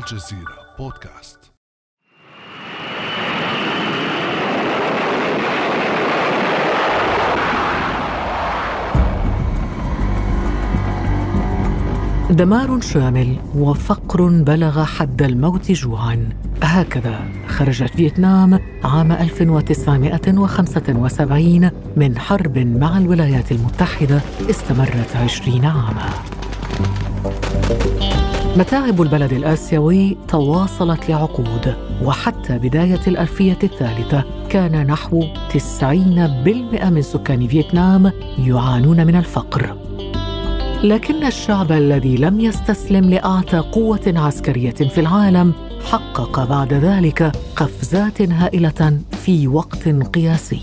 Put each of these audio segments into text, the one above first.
الجزيرة بودكاست. دمار شامل وفقر بلغ حد الموت جوعا. هكذا خرجت فيتنام عام 1975 من حرب مع الولايات المتحدة استمرت عشرين عاما. متاعب البلد الآسيوي تواصلت لعقود وحتى بداية الألفية الثالثة كان نحو 90% من سكان فيتنام يعانون من الفقر. لكن الشعب الذي لم يستسلم لاعتى قوة عسكرية في العالم حقق بعد ذلك قفزات هائلة في وقت قياسي.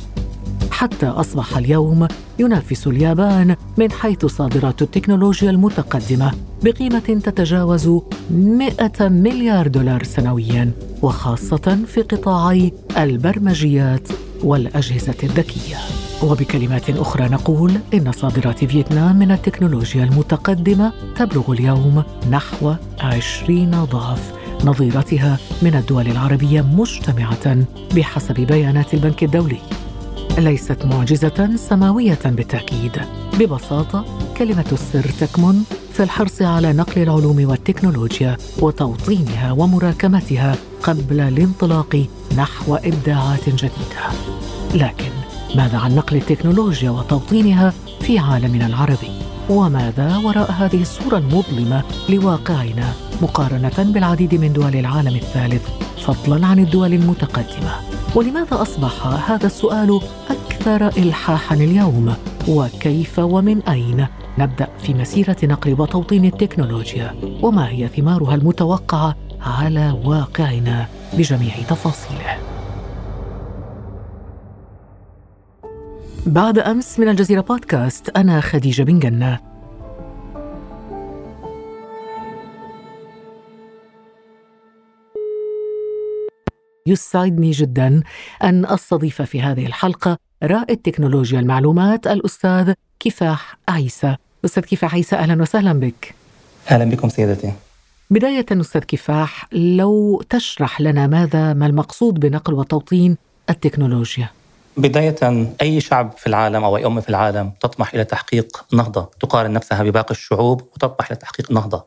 حتى أصبح اليوم ينافس اليابان من حيث صادرات التكنولوجيا المتقدمة بقيمة تتجاوز 100 مليار دولار سنويا وخاصة في قطاعي البرمجيات والأجهزة الذكية. وبكلمات أخرى نقول إن صادرات فيتنام من التكنولوجيا المتقدمة تبلغ اليوم نحو عشرين ضعف نظيرتها من الدول العربية مجتمعة بحسب بيانات البنك الدولي. ليست معجزة سماوية بالتأكيد. ببساطة كلمة السر تكمن في الحرص على نقل العلوم والتكنولوجيا وتوطينها ومراكمتها قبل الانطلاق نحو إبداعات جديدة. لكن ماذا عن نقل التكنولوجيا وتوطينها في عالمنا العربي؟ وماذا وراء هذه الصورة المظلمة لواقعنا مقارنة بالعديد من دول العالم الثالث؟ فضلا عن الدول المتقدمة. ولماذا أصبح هذا السؤال أكثر الحاحا اليوم؟ وكيف ومن أين؟ نبدأ في مسيرة نقل وتوطين التكنولوجيا. وما هي ثمارها المتوقعة على واقعنا؟ بجميع تفاصيله. بعد أمس من الجزيرة بودكاست أنا خديجة بن جنة. يسعدني جدا أن أستضيف في هذه الحلقة رائد تكنولوجيا المعلومات الأستاذ كفاح عيسى. أستاذ كفاح عيسى أهلا وسهلا بك. أهلا بكم سيدتي. بداية أستاذ كفاح لو تشرح لنا ماذا ما المقصود بنقل وتوطين التكنولوجيا؟ بداية أي شعب في العالم أو أي أمة في العالم تطمح إلى تحقيق نهضة؟ تقارن نفسها بباقي الشعوب وتطمح إلى تحقيق نهضة.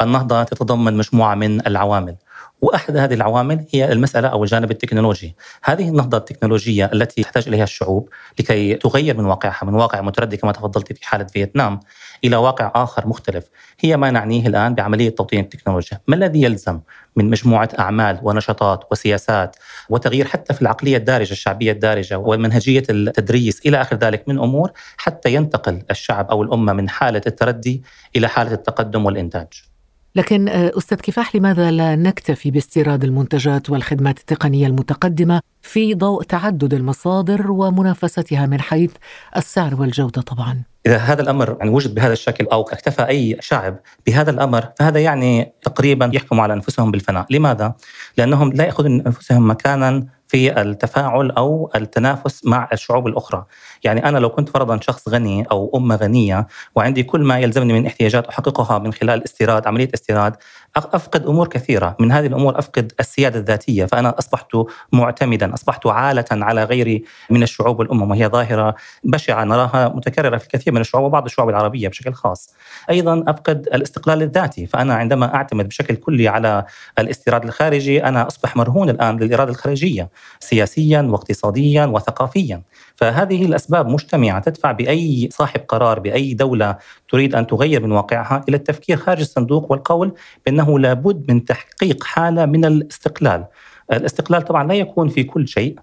النهضة تتضمن مجموعة من العوامل. وأحد هذه العوامل هي المسألة أو الجانب التكنولوجي، هذه النهضة التكنولوجية التي تحتاج إليها الشعوب لكي تغير من واقعها من واقع متردي كما تفضلت في حالة فيتنام إلى واقع آخر مختلف، هي ما نعنيه الآن بعملية توطين التكنولوجيا، ما الذي يلزم من مجموعة أعمال ونشاطات وسياسات وتغيير حتى في العقلية الدارجة الشعبية الدارجة ومنهجية التدريس إلى آخر ذلك من أمور حتى ينتقل الشعب أو الأمة من حالة التردي إلى حالة التقدم والإنتاج. لكن آه، أستاذ كفاح لماذا لا نكتفي باستيراد المنتجات والخدمات التقنية المتقدمة في ضوء تعدد المصادر ومنافستها من حيث السعر والجودة طبعا إذا هذا الأمر يعني وجد بهذا الشكل أو اكتفى أي شعب بهذا الأمر فهذا يعني تقريبا يحكم على أنفسهم بالفناء لماذا؟ لأنهم لا يأخذون أنفسهم مكانا في التفاعل أو التنافس مع الشعوب الأخرى، يعني أنا لو كنت فرضا شخص غني أو أمة غنية وعندي كل ما يلزمني من احتياجات أحققها من خلال استيراد عملية استيراد، أفقد أمور كثيرة، من هذه الأمور أفقد السيادة الذاتية، فأنا أصبحت معتمدا، أصبحت عالة على غيري من الشعوب والامم وهي ظاهرة بشعة نراها متكررة في الكثير من الشعوب وبعض الشعوب العربية بشكل خاص. أيضا أفقد الاستقلال الذاتي، فأنا عندما أعتمد بشكل كلي على الاستيراد الخارجي أنا أصبح مرهون الآن للإرادة الخارجية. سياسيا واقتصاديا وثقافيا فهذه الأسباب مجتمعة تدفع بأي صاحب قرار بأي دولة تريد أن تغير من واقعها إلى التفكير خارج الصندوق والقول بأنه لابد من تحقيق حالة من الاستقلال. الاستقلال طبعا لا يكون في كل شيء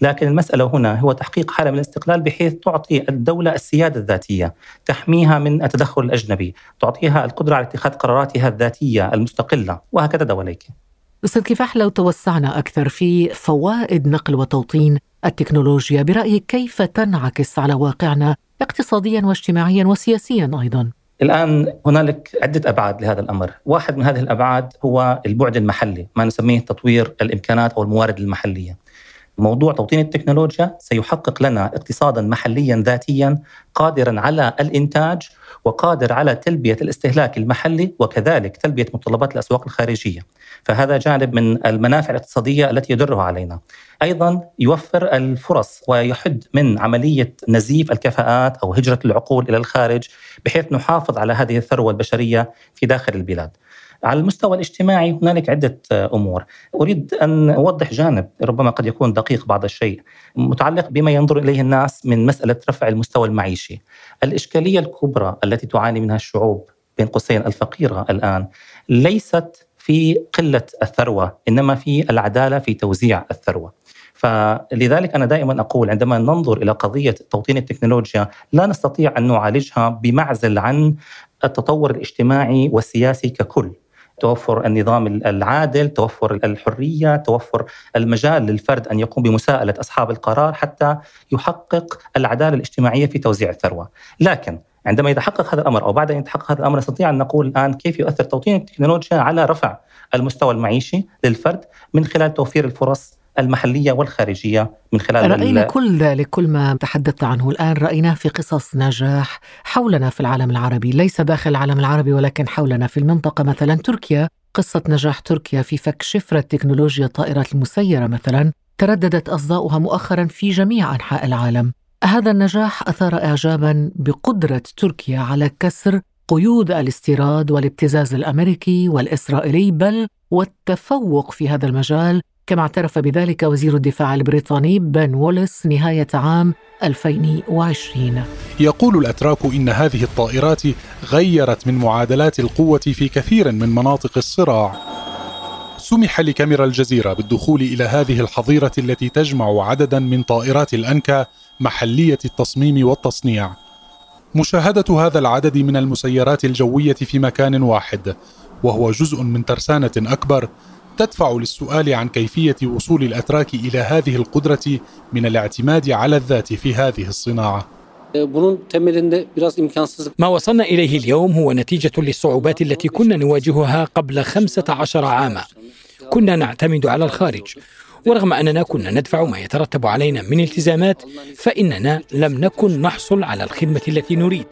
لكن المسألة هنا هو تحقيق حالة من الاستقلال بحيث تعطي الدولة السيادة الذاتية تحميها من التدخل الأجنبي تعطيها القدرة على اتخاذ قراراتها الذاتية المستقلة وهكذا دواليك أستاذ كفاح لو توسعنا أكثر في فوائد نقل وتوطين التكنولوجيا برأيك كيف تنعكس على واقعنا اقتصاديا واجتماعيا وسياسيا أيضا؟ الآن هنالك عدة أبعاد لهذا الأمر واحد من هذه الأبعاد هو البعد المحلي ما نسميه تطوير الإمكانات أو الموارد المحلية موضوع توطين التكنولوجيا سيحقق لنا اقتصادا محليا ذاتيا قادرا على الإنتاج وقادر على تلبية الاستهلاك المحلي وكذلك تلبية متطلبات الأسواق الخارجية. فهذا جانب من المنافع الاقتصادية التي يدرها علينا. أيضا يوفر الفرص ويحد من عملية نزيف الكفاءات أو هجرة العقول إلى الخارج بحيث نحافظ على هذه الثروة البشرية في داخل البلاد. على المستوى الاجتماعي هنالك عدة أمور. أريد أن أوضح جانب ربما قد يكون دقيق بعض الشيء متعلق بما ينظر إليه الناس من مسألة رفع المستوى المعيشي. الإشكالية الكبرى التي تعاني منها الشعوب بين قوسين الفقيرة الآن ليست في قلة الثروة إنما في العدالة في توزيع الثروة. فلذلك أنا دائما أقول عندما ننظر إلى قضية توطين التكنولوجيا لا نستطيع أن نعالجها بمعزل عن التطور الاجتماعي والسياسي ككل. توفر النظام العادل توفر الحرية توفر المجال للفرد أن يقوم بمساءلة أصحاب القرار حتى يحقق العدالة الاجتماعية في توزيع الثروة. لكن عندما يتحقق هذا الأمر أو بعد أن يتحقق هذا الأمر نستطيع أن نقول الآن كيف يؤثر توطين التكنولوجيا على رفع المستوى المعيشي للفرد من خلال توفير الفرص المحلية والخارجية من خلال رأينا كل ذلك كل ما تحدثت عنه الآن رأيناه في قصص نجاح حولنا في العالم العربي. ليس داخل العالم العربي ولكن حولنا في المنطقة مثلا تركيا. قصة نجاح تركيا في فك شفرة تكنولوجيا الطائرات المسيرة مثلا ترددت أصداؤها مؤخرا في جميع أنحاء العالم. هذا النجاح أثار إعجابا بقدرة تركيا على كسر قيود الاستيراد والابتزاز الأمريكي والإسرائيلي بل والتفوق في هذا المجال كما اعترف بذلك وزير الدفاع البريطاني بن وولس نهاية عام 2020 يقول الأتراك إن هذه الطائرات غيرت من معادلات القوة في كثير من مناطق الصراع. سمح لكاميرا الجزيرة بالدخول إلى هذه الحظيرة التي تجمع عددا من طائرات الأنكا محلية التصميم والتصنيع. مشاهدة هذا العدد من المسيرات الجوية في مكان واحد وهو جزء من ترسانة أكبر تدفع للسؤال عن كيفية وصول الأتراك إلى هذه القدرة من الاعتماد على الذات في هذه الصناعة. ما وصلنا إليه اليوم هو نتيجة للصعوبات التي كنا نواجهها قبل خمسة عشر عاما. كنا نعتمد على الخارج. ورغم أننا كنا ندفع ما يترتب علينا من التزامات فإننا لم نكن نحصل على الخدمة التي نريد.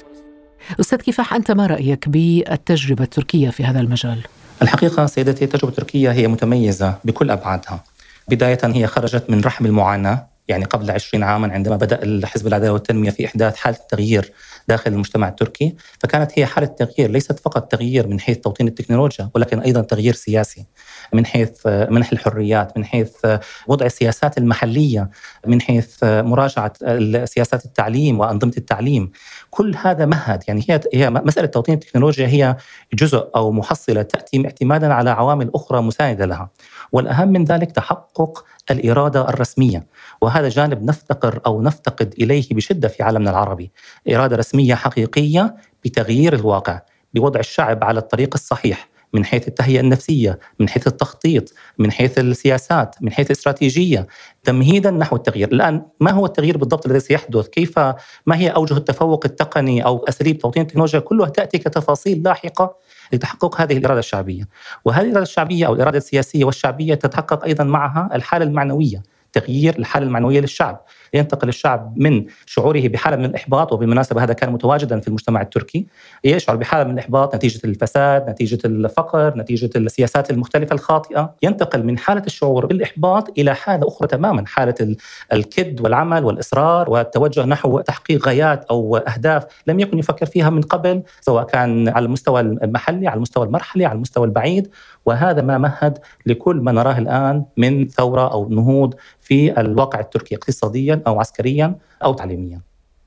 أستاذ كفاح أنت ما رأيك بالتجربة التركية في هذا المجال؟ الحقيقة سيدتي التجربة التركية هي متميزة بكل أبعادها. بداية هي خرجت من رحم المعاناة يعني قبل 20 عاما عندما بدأ حزب العدالة والتنمية في إحداث حالة تغيير داخل المجتمع التركي فكانت هي حالة تغيير ليست فقط تغيير من حيث توطين التكنولوجيا ولكن أيضا تغيير سياسي من حيث منح الحريات من حيث وضع السياسات المحلية من حيث مراجعة سياسات التعليم وأنظمة التعليم. كل هذا مهد يعني هي هي مسألة توطين التكنولوجيا هي جزء أو محصلة تأتي اعتمادا على عوامل أخرى مساندة لها. والأهم من ذلك تحقق الإرادة الرسمية وهذا جانب نفتقر أو نفتقد إليه بشدة في عالمنا العربي. إرادة رسمية حقيقية بتغيير الواقع بوضع الشعب على الطريق الصحيح. من حيث التهيئة النفسية من حيث التخطيط من حيث السياسات من حيث الاستراتيجية. تمهيدا نحو التغيير. الآن ما هو التغيير بالضبط الذي سيحدث؟ كيف ما هي أوجه التفوق التقني أو أساليب توطين التكنولوجيا كلها تأتي كتفاصيل لاحقة لتحقق هذه الإرادة الشعبية؟ وهذه الإرادة الشعبية أو الإرادة السياسية والشعبية تتحقق أيضا معها الحالة المعنوية. تغيير الحالة المعنوية للشعب ينتقل الشعب من شعوره بحالة من الإحباط وبالمناسبة هذا كان متواجدا في المجتمع التركي يشعر بحالة من الإحباط نتيجة الفساد نتيجة الفقر نتيجة السياسات المختلفة الخاطئة ينتقل من حالة الشعور بالإحباط إلى حالة أخرى تماما حالة الكد والعمل والإصرار والتوجه نحو تحقيق غايات أو أهداف لم يكن يفكر فيها من قبل سواء كان على المستوى المحلي على المستوى المرحلي على المستوى البعيد. وهذا ما مهد لكل ما نراه الآن من ثورة أو نهوض في الواقع التركي اقتصاديا أو عسكريا أو تعليميا.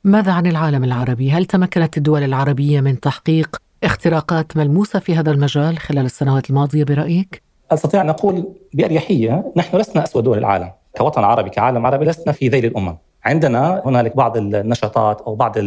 ماذا عن العالم العربي؟ هل تمكنت الدول العربية من تحقيق اختراقات ملموسة في هذا المجال خلال السنوات الماضية برأيك؟ أستطيع أن أقول بأريحية نحن لسنا اسوء دول العالم، كوطن عربي كعالم عربي لسنا في ذيل الأمم. عندنا هنالك بعض النشاطات أو بعض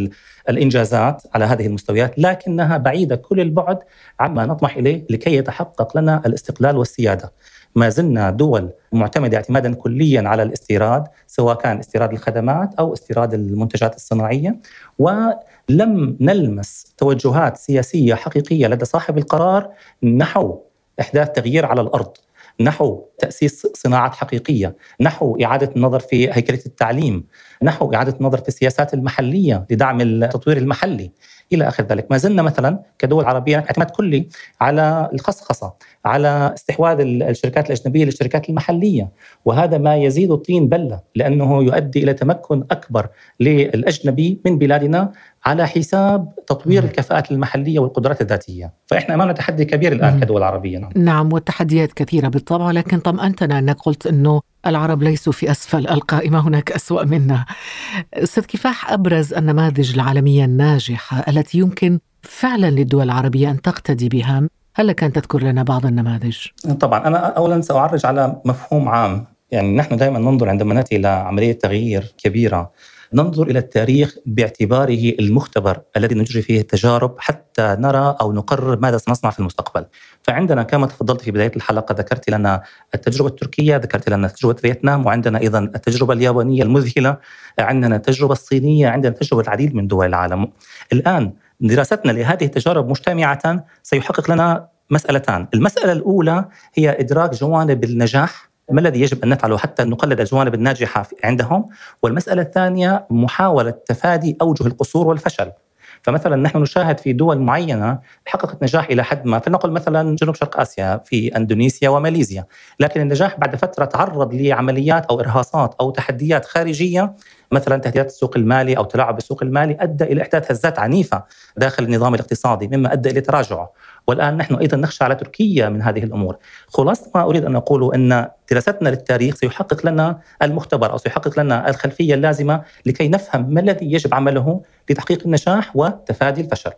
الإنجازات على هذه المستويات لكنها بعيدة كل البعد عما نطمح إليه لكي يتحقق لنا الاستقلال والسيادة. ما زلنا دول معتمدة اعتمادا كليا على الاستيراد سواء كان استيراد الخدمات أو استيراد المنتجات الصناعية ولم نلمس توجهات سياسية حقيقية لدى صاحب القرار نحو إحداث تغيير على الأرض نحو تأسيس صناعات حقيقية، نحو إعادة النظر في هيكلة التعليم، نحو إعادة النظر في السياسات المحلية لدعم التطوير المحلي. إلى آخر ذلك، ما زلنا مثلا كدول عربية اعتماد كلي على الخصخصة، على استحواذ الشركات الأجنبية للشركات المحلية، وهذا ما يزيد الطين بلة لأنه يؤدي إلى تمكن أكبر للأجنبي من بلادنا على حساب تطوير الكفاءات المحلية والقدرات الذاتية، فإحنا امامنا تحدي كبير الآن كدول عربية نعم. نعم والتحديات كثيرة بالطبع لكن طمأنتنا أنك قلت إنه العرب ليسوا في أسفل القائمة هناك أسوأ منا. أستاذ كفاح أبرز النماذج العالمية الناجحة التي يمكن فعلا للدول العربية أن تقتدي بها هل لك ان تذكر لنا بعض النماذج؟ طبعا أنا اولا سأعرج على مفهوم عام يعني نحن دائما ننظر عندما نأتي إلى عملية تغيير كبيرة ننظر إلى التاريخ باعتباره المختبر الذي نجري فيه التجارب حتى نرى أو نقرر ماذا سنصنع في المستقبل. فعندنا كما تفضلت في بداية الحلقة ذكرت لنا التجربة التركية، ذكرت لنا تجربة فيتنام وعندنا أيضا التجربة اليابانية المذهلة، عندنا التجربه الصينية، عندنا تجربة العديد من دول العالم. الآن دراستنا لهذه التجارب مجتمعة سيحقق لنا مسألتان المسألة الأولى هي إدراك جوانب النجاح ما الذي يجب أن نفعله حتى نقلد الجوانب الناجحة عندهم؟ والمسألة الثانية محاولة تفادي أوجه القصور والفشل. فمثلا نحن نشاهد في دول معينة حققت نجاح إلى حد ما فلنقل مثلا جنوب شرق آسيا في إندونيسيا وماليزيا لكن النجاح بعد فترة تعرض لعمليات أو إرهاصات أو تحديات خارجية مثلا تهديدات السوق المالي أو تلاعب بالسوق المالي أدى إلى إحداث هزات عنيفة داخل النظام الاقتصادي مما أدى إلى تراجعه والآن نحن أيضا نخشى على تركيا من هذه الأمور. خلاصه ما أريد أن اقوله أن دراستنا للتاريخ سيحقق لنا المختبر أو سيحقق لنا الخلفية اللازمة لكي نفهم ما الذي يجب عمله لتحقيق النجاح وتفادي الفشل.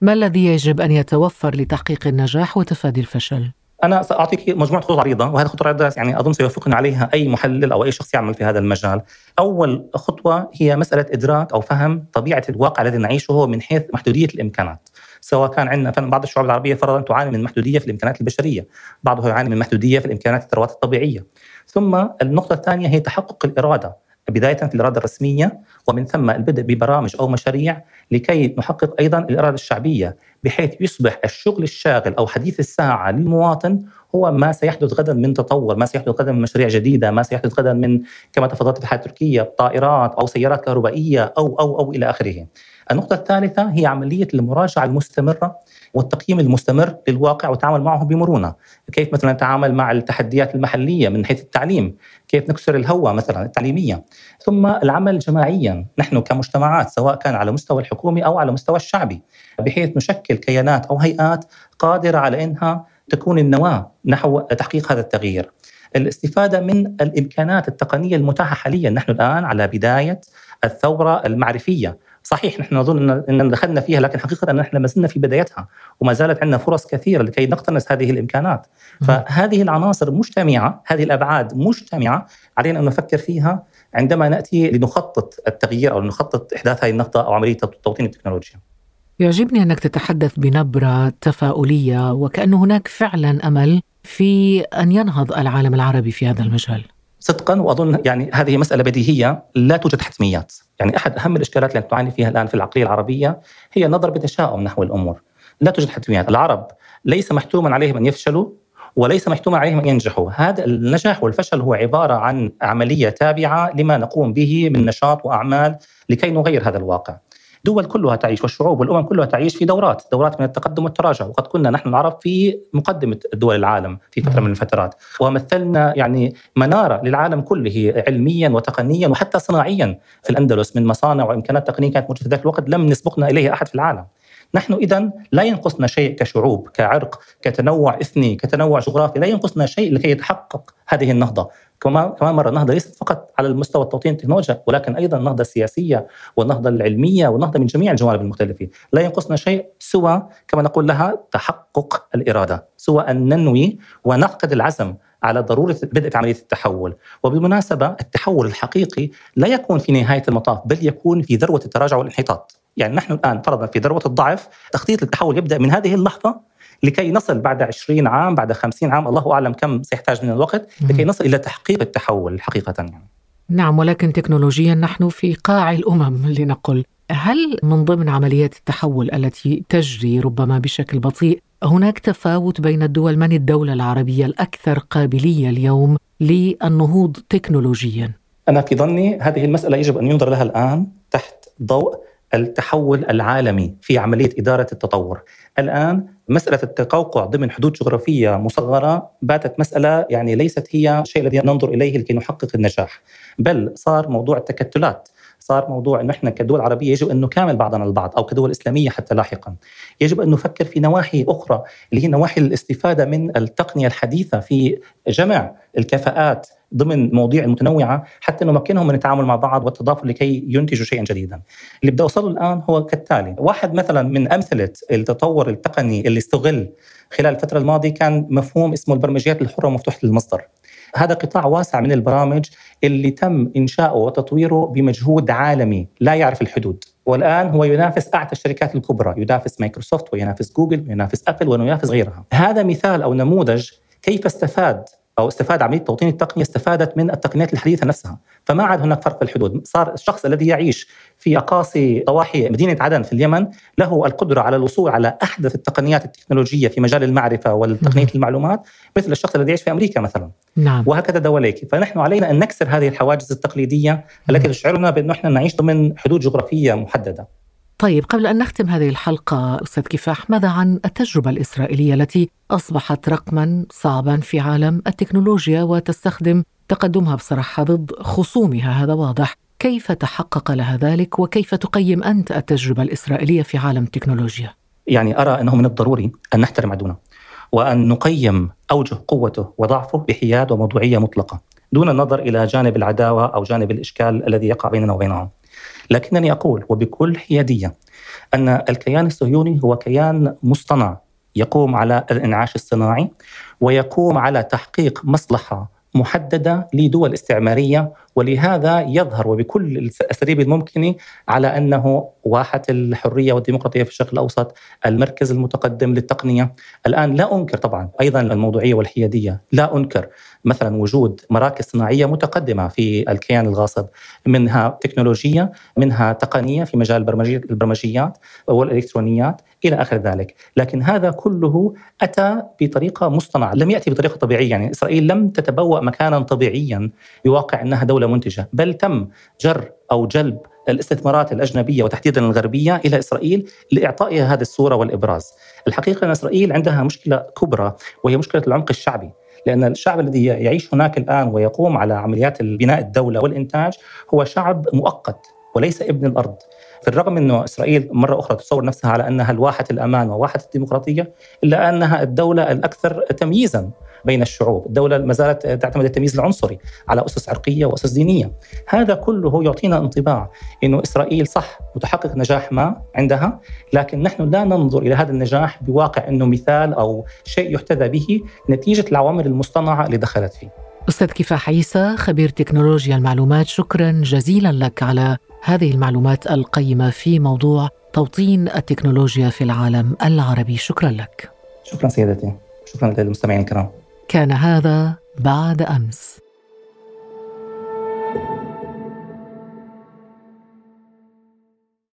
ما الذي يجب أن يتوفر لتحقيق النجاح وتفادي الفشل؟ أنا سأعطيك مجموعة خطوط عريضة وهذه الخطوط العريضة يعني أظن سيوافقني عليها أي محلل أو أي شخص يعمل في هذا المجال. أول خطوة هي مسألة إدراك أو فهم طبيعة الواقع الذي نعيشه من حيث محدودية الإمكانات. سواء كان عندنا بعض الشعوب العربية فرضا تعاني من محدودية في الإمكانات البشرية، بعضها يعاني من محدودية في الإمكانات الثروات الطبيعية. ثم النقطة الثانية هي تحقق الإرادة بداية في الإرادة الرسمية ومن ثم البدء ببرامج أو مشاريع لكي نحقق أيضا الإرادة الشعبية بحيث يصبح الشغل الشاغل أو حديث الساعة للمواطن هو ما سيحدث غدا من تطور، ما سيحدث غدا من مشاريع جديدة، ما سيحدث غدا من كما تفضلت في الحاله التركيه طائرات أو سيارات كهربائية أو أو أو إلى آخره. النقطة الثالثة هي عملية المراجعة المستمرة والتقييم المستمر للواقع والتعامل معه بمرونة، كيف مثلا نتعامل مع التحديات المحلية من حيث التعليم، كيف نكسر الهوة مثلا التعليمية، ثم العمل جماعيا نحن كمجتمعات سواء كان على مستوى الحكومي أو على مستوى الشعبي، بحيث نشكل كيانات أو هيئات قادرة على انها تكون النواة نحو تحقيق هذا التغيير. الاستفادة من الإمكانات التقنية المتاحة حاليا، نحن الآن على بداية الثورة المعرفية. صحيح نحن نظن ان دخلنا فيها لكن حقيقه نحن ما زلنا في بدايتها وما زالت عندنا فرص كثيرة لكي نقتنص هذه الإمكانات. فهذه العناصر مجتمعة هذه الأبعاد مجتمعة علينا أن نفكر فيها عندما نأتي لنخطط التغيير أو نخطط إحداث هذه النهضه أو عملية توطين التكنولوجيا. يعجبني أنك تتحدث بنبرة تفاؤلية وكأن هناك فعلا أمل في أن ينهض العالم العربي في هذا المجال. صدقا وأظن يعني هذه مسألة بديهية لا توجد حتميات، يعني أحد أهم الإشكالات التي تعاني فيها الآن في العقليه العربية هي النظر بتشاؤم نحو الأمور. لا توجد حتميات، العرب ليس محتوما عليهم أن يفشلوا وليس محتوما عليهم أن ينجحوا، هذا النجاح والفشل هو عبارة عن عملية تابعة لما نقوم به من نشاط وأعمال لكي نغير هذا الواقع. دول كلها تعيش والشعوب والأمم كلها تعيش في دورات، دورات من التقدم والتراجع، وقد كنا نحن العرب في مقدمة دول العالم في فترة من الفترات، ومثلنا يعني منارة للعالم كله علميا وتقنيا وحتى صناعيا في الأندلس من مصانع وإمكانات تقنية كانت موجوده في ذاك الوقت لم يسبقنا اليه أحد في العالم. نحن إذا لا ينقصنا شيء كشعوب، كعرق، كتنوع إثني، كتنوع جغرافي، لا ينقصنا شيء لكي يتحقق هذه النهضة، كمان كمان مرة النهضة ليست فقط على المستوى التوطين التكنولوجيا ولكن أيضا النهضة السياسية والنهضة العلمية والنهضة من جميع الجوانب المختلفة، لا ينقصنا شيء سوى كما نقول لها تحقق الإرادة، سوى أن ننوي ونعقد العزم على ضرورة البدء في عملية التحول، وبالمناسبة التحول الحقيقي لا يكون في نهاية المطاف بل يكون في ذروة التراجع والانحطاط، يعني نحن الآن فرضا في ذروة الضعف، تخطيط التحول يبدأ من هذه اللحظة لكي نصل بعد 20 عام بعد 50 عام الله أعلم كم سيحتاج من الوقت لكي نصل إلى تحقيق التحول حقيقة يعني. نعم ولكن تكنولوجيا نحن في قاع الأمم لنقل. هل من ضمن عمليات التحول التي تجري ربما بشكل بطيء هناك تفاوت بين الدول من الدولة العربية الأكثر قابلية اليوم للنهوض تكنولوجيا؟ أنا في ظني هذه المسألة يجب أن ينظر لها الآن تحت ضوء التحول العالمي في عملية إدارة التطور. الآن مسألة التقوقع ضمن حدود جغرافية مصغرة باتت مسألة يعني ليست هي الشيء الذي ننظر إليه لكي نحقق النجاح، بل صار موضوع التكتلات صار موضوع إنه إحنا كدول عربية يجب أن نكامل بعضنا البعض أو كدول إسلامية حتى لاحقا. يجب أن نفكر في نواحي أخرى اللي هي نواحي الاستفادة من التقنية الحديثة في جمع الكفاءات ضمن مواضيع متنوعة حتى نمكنهم من التعامل مع بعض والتضافر لكي ينتجوا شيئا جديدا. اللي بدي أوصله الآن هو كالتالي، واحد مثلا من أمثلة التطور التقني اللي استغل خلال الفترة الماضية كان مفهوم اسمه البرمجيات الحرة ومفتوحة المصدر. هذا قطاع واسع من البرامج اللي تم إنشاؤه وتطويره بمجهود عالمي لا يعرف الحدود والآن هو ينافس أعتى الشركات الكبرى ينافس مايكروسوفت وينافس جوجل وينافس أبل وينافس غيرها هذا مثال أو نموذج كيف استفاد أو استفاد عمليه توطين التقنية استفادت من التقنيات الحديثة نفسها، فما عاد هناك فرق في الحدود، صار الشخص الذي يعيش في أقاصي ضواحي مدينة عدن في اليمن له القدرة على الوصول على أحدث التقنيات التكنولوجية في مجال المعرفة والتقنية المعلومات مثل الشخص الذي يعيش في أمريكا مثلا. نعم. وهكذا دوليك، فنحن علينا أن نكسر هذه الحواجز التقليدية التي تشعرنا بانه إحنا نعيش ضمن حدود جغرافية محددة. طيب قبل أن نختم هذه الحلقة أستاذ كفاح ماذا عن التجربة الإسرائيلية التي أصبحت رقما صعبا في عالم التكنولوجيا وتستخدم تقدمها بصراحة ضد خصومها؟ هذا واضح. كيف تحقق لها ذلك وكيف تقيم أنت التجربة الإسرائيلية في عالم التكنولوجيا؟ يعني أرى أنه من الضروري أن نحترم عدونا وأن نقيم أوجه قوته وضعفه بحياد وموضوعية مطلقة دون النظر إلى جانب العداوة أو جانب الإشكال الذي يقع بيننا وبينهم. لكنني أقول وبكل حياديه أن الكيان الصهيوني هو كيان مصطنع يقوم على الانعاش الصناعي ويقوم على تحقيق مصلحة محددة لدول استعمارية ولهذا يظهر وبكل الأساليب الممكنة على أنه واحة الحرية والديمقراطية في الشرق الأوسط، المركز المتقدم للتقنية، الآن لا أنكر طبعا أيضا الموضوعية والحيادية، لا أنكر مثلا وجود مراكز صناعية متقدمة في الكيان الغاصب، منها تكنولوجية، منها تقنية في مجال البرمجيات والإلكترونيات. إلى آخر ذلك، لكن هذا كله أتى بطريقة مصطنعة، لم يأتي بطريقة طبيعية، يعني إسرائيل لم تتبوأ مكانا طبيعيا بواقع أنها دولة منتجة، بل تم جر أو جلب الاستثمارات الأجنبية وتحديدا الغربية إلى إسرائيل لاعطائها هذه الصورة والإبراز. الحقيقة أن إسرائيل عندها مشكلة كبرى وهي مشكلة العمق الشعبي. لأن الشعب الذي يعيش هناك الآن ويقوم على عمليات بناء الدولة والإنتاج هو شعب مؤقت وليس ابن الأرض. في الرغم أنه إسرائيل مرة أخرى تصور نفسها على أنها الواحة الأمان وواحة الديمقراطية إلا أنها الدولة الأكثر تمييزا بين الشعوب. الدولة ما زالت تعتمد التمييز العنصري على أسس عرقية وأسس دينية. هذا كله يعطينا انطباع أنه إسرائيل صح متحقق نجاح ما عندها لكن نحن لا ننظر إلى هذا النجاح بواقع أنه مثال أو شيء يحتذى به نتيجة العوامل المصطنعة اللي دخلت فيه. أستاذ كفاح عيسى خبير تكنولوجيا المعلومات شكرا جزيلا لك على هذه المعلومات القيمة في موضوع توطين التكنولوجيا في العالم العربي. شكرا لك. شكرا سيدتي شكرا للمستمعين الكرام. كان هذا بعد أمس.